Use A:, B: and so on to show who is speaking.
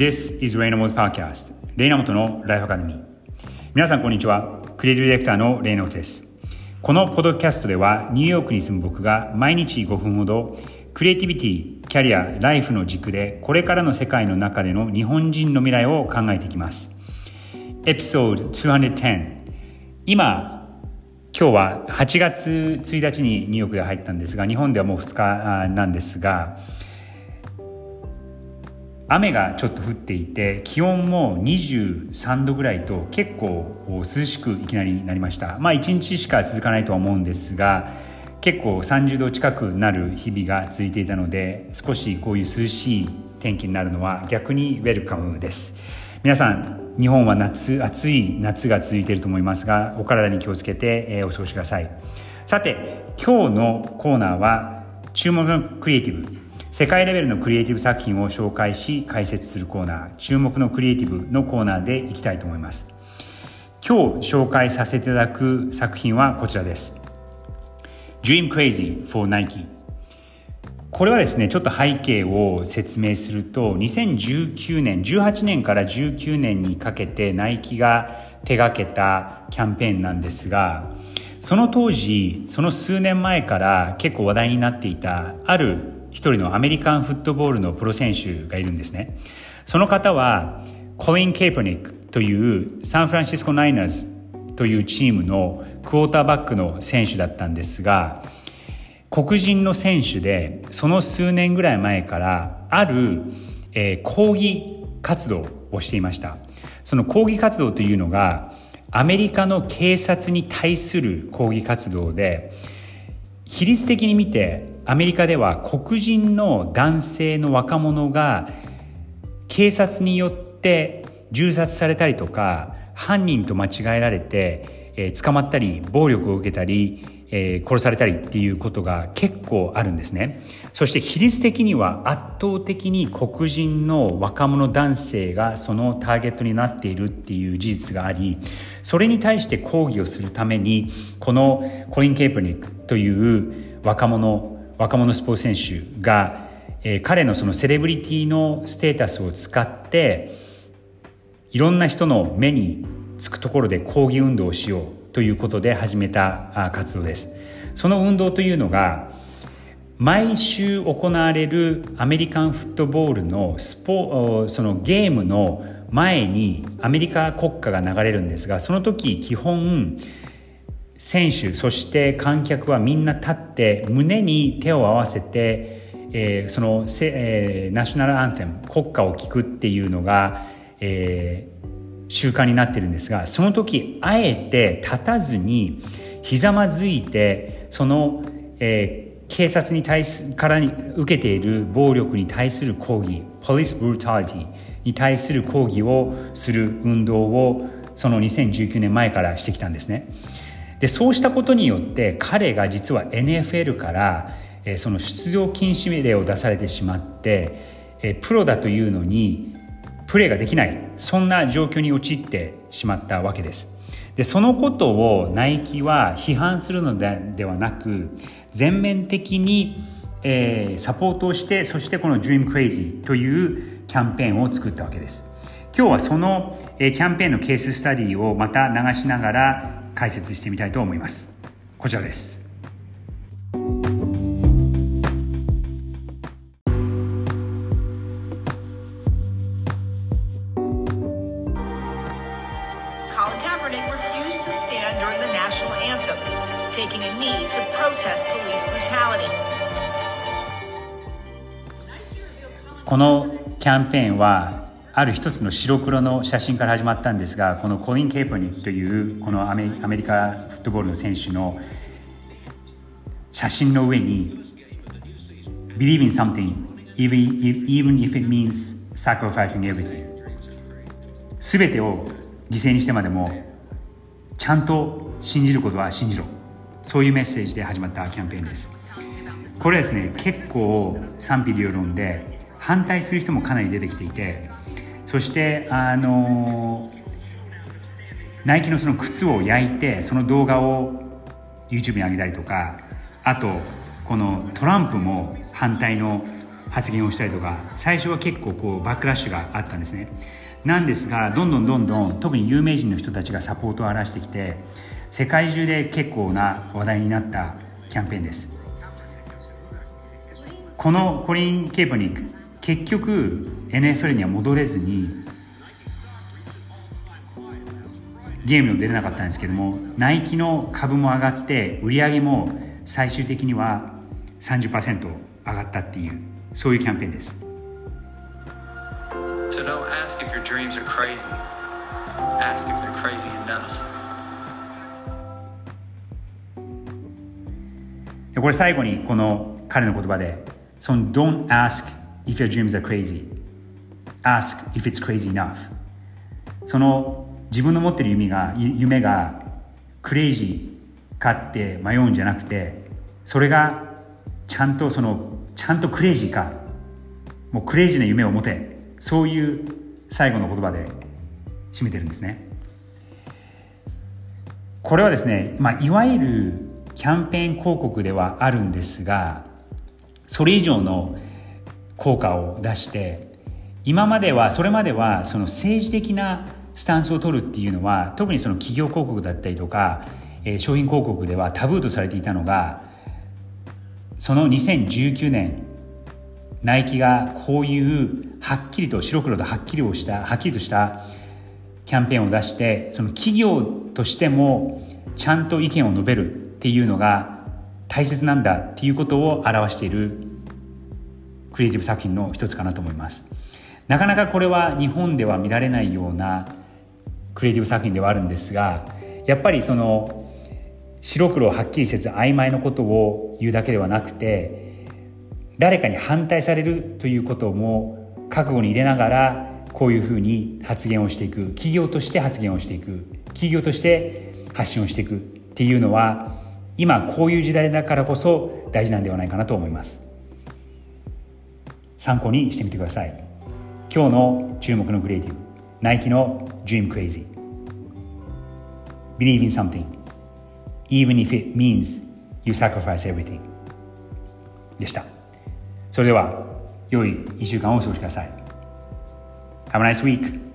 A: This is レイナモト Podcast レイナモトのライフアカデミー皆さんこんにちは。クリエイティブディレクターのレイナモトです。このポッドキャストではニューヨークに住む僕が毎日5分ほどクリエイティビティ、キャリア、ライフの軸でこれからの世界の中での日本人の未来を考えていきます。エピソード210今今日は8月1日にニューヨークで入ったんですが日本ではもう2日なんですが雨がちょっと降っていて気温も23度ぐらいと結構涼しくいきなりなりました。まあ1日しか続かないとは思うんですが結構30度近くなる日々が続いていたので少しこういう涼しい天気になるのは逆にウェルカムです。皆さん日本は夏暑い夏が続いていると思いますがお体に気をつけて、お過ごしください。さて今日のコーナーは注目のクリエイティブ。世界レベルのクリエイティブ作品を紹介し解説するコーナー注目のクリエイティブのコーナーでいきたいと思います。今日紹介させていただく作品はこちらです。Dream Crazy for Nike これはですねちょっと背景を説明すると2019年18年から19年にかけてナイキが手がけたキャンペーンなんですがその当時その数年前から結構話題になっていたある一人のアメリカンフットボールのプロ選手がいるんですね。その方はコリン・ケープニックというサンフランシスコ・ナイナーズというチームのクォーターバックの選手だったんですが黒人の選手でその数年ぐらい前からある、えー、抗議活動をしていましたその抗議活動というのがアメリカの警察に対する抗議活動で比率的に見てアメリカでは黒人の男性の若者が警察によって銃殺されたりとか犯人と間違えられて、えー、捕まったり暴力を受けたり、えー、殺されたりっていうことが結構あるんですね。そして比率的には圧倒的に黒人の若者男性がそのターゲットになっているっていう事実がありそれに対して抗議をするためにこのコリン・ケープニックという若者若者スポーツ選手が、えー、彼のそのセレブリティのステータスを使っていろんな人の目につくところで抗議運動をしようということで始めた活動です。その運動というのが毎週行われるアメリカンフットボールのスポそのゲームの前にアメリカ国歌が流れるんですがその時基本選手そして観客はみんな立って胸に手を合わせて、えー、そのせ、えー、ナショナルアンテム国歌を聴くっていうのが、えー、習慣になってるんですがその時あえて立たずにひざまずいてその、えー、警察に対すから受けている暴力に対する抗議 Police Brutality に対する抗議をする運動をその2019年前からしてきたんですね。でそうしたことによって彼が実は NFL から、えー、その出場禁止命令を出されてしまって、えー、プロだというのにプレーができない。そんな状況に陥ってしまったわけです。でそのことをナイキは批判するのではなく全面的に、えー、サポートをしてそしてこの Dream Crazy というキャンペーンを作ったわけです。今日はその、えー、キャンペーンのケーススタディをまた流しながら解説してみたいと思います。こちらです。このキャンペーンはある一つの白黒の写真から始まったんですがこのコリン・ケープニックというこのアメリカフットボールの選手の写真の上に Believe in something even even if it means sacrificing everything. 全てを犠牲にしてまでもちゃんと信じることは信じろ。そういうメッセージで始まったキャンペーンです。これはですね結構賛否両論で反対する人もかなり出てきていてそしてあのナイキのその靴を焼いてその動画を YouTube に上げたりとかあとこのトランプも反対の発言をしたりとか最初は結構こうバックラッシュがあったんですね。なんですがどんどんどんどん特に有名人の人たちがサポートを荒らしてきて世界中で結構な話題になったキャンペーンです。このコリン・ケープニック結局 NFL には戻れずにゲームにも出れなかったんですけどもナイキの株も上がって売り上げも最終的には30%上がったっていうそういうキャンペーンです
B: So don't ask if your dreams are crazy. Ask if they're crazy enough.
A: でこれ最後にこの彼の言葉でその Don't ask if your dreams are crazy ask if it's crazy enough. その自分の持ってる夢が夢がクレイジーかって迷うんじゃなくてそれがちゃんとそのちゃんとクレイジーかもうクレイジーな夢を持てそういう最後の言葉で締めてるんですね。これはですね、まあ、いわゆるキャンペーン広告ではあるんですがそれ以上の効果を出して今まではそれまではその政治的なスタンスを取るっていうのは特にその企業広告だったりとか、えー、商品広告ではタブーとされていたのがその2019年ナイキがこういうはっきりと白黒とはっきりをしたはっきりとしたキャンペーンを出してその企業としてもちゃんと意見を述べるっていうのが大切なんだっていうことを表しているクリエイティブ作品の一つかなと思います。なかなかこれは日本では見られないようなクリエイティブ作品ではあるんですがやっぱりその白黒をはっきりせず曖昧なことを言うだけではなくて誰かに反対されるということも覚悟に入れながらこういうふうに発言をしていく企業として発言をしていく企業として発信をしていくっていうのは今こういう時代だからこそ大事なんではないかなと思います。参考にしてみてください今日の注目のクリエイティブナイキの Dream Crazy Believe in something even if it means you sacrifice everything でしたそれでは良い1週間をお過ごしください Have a nice week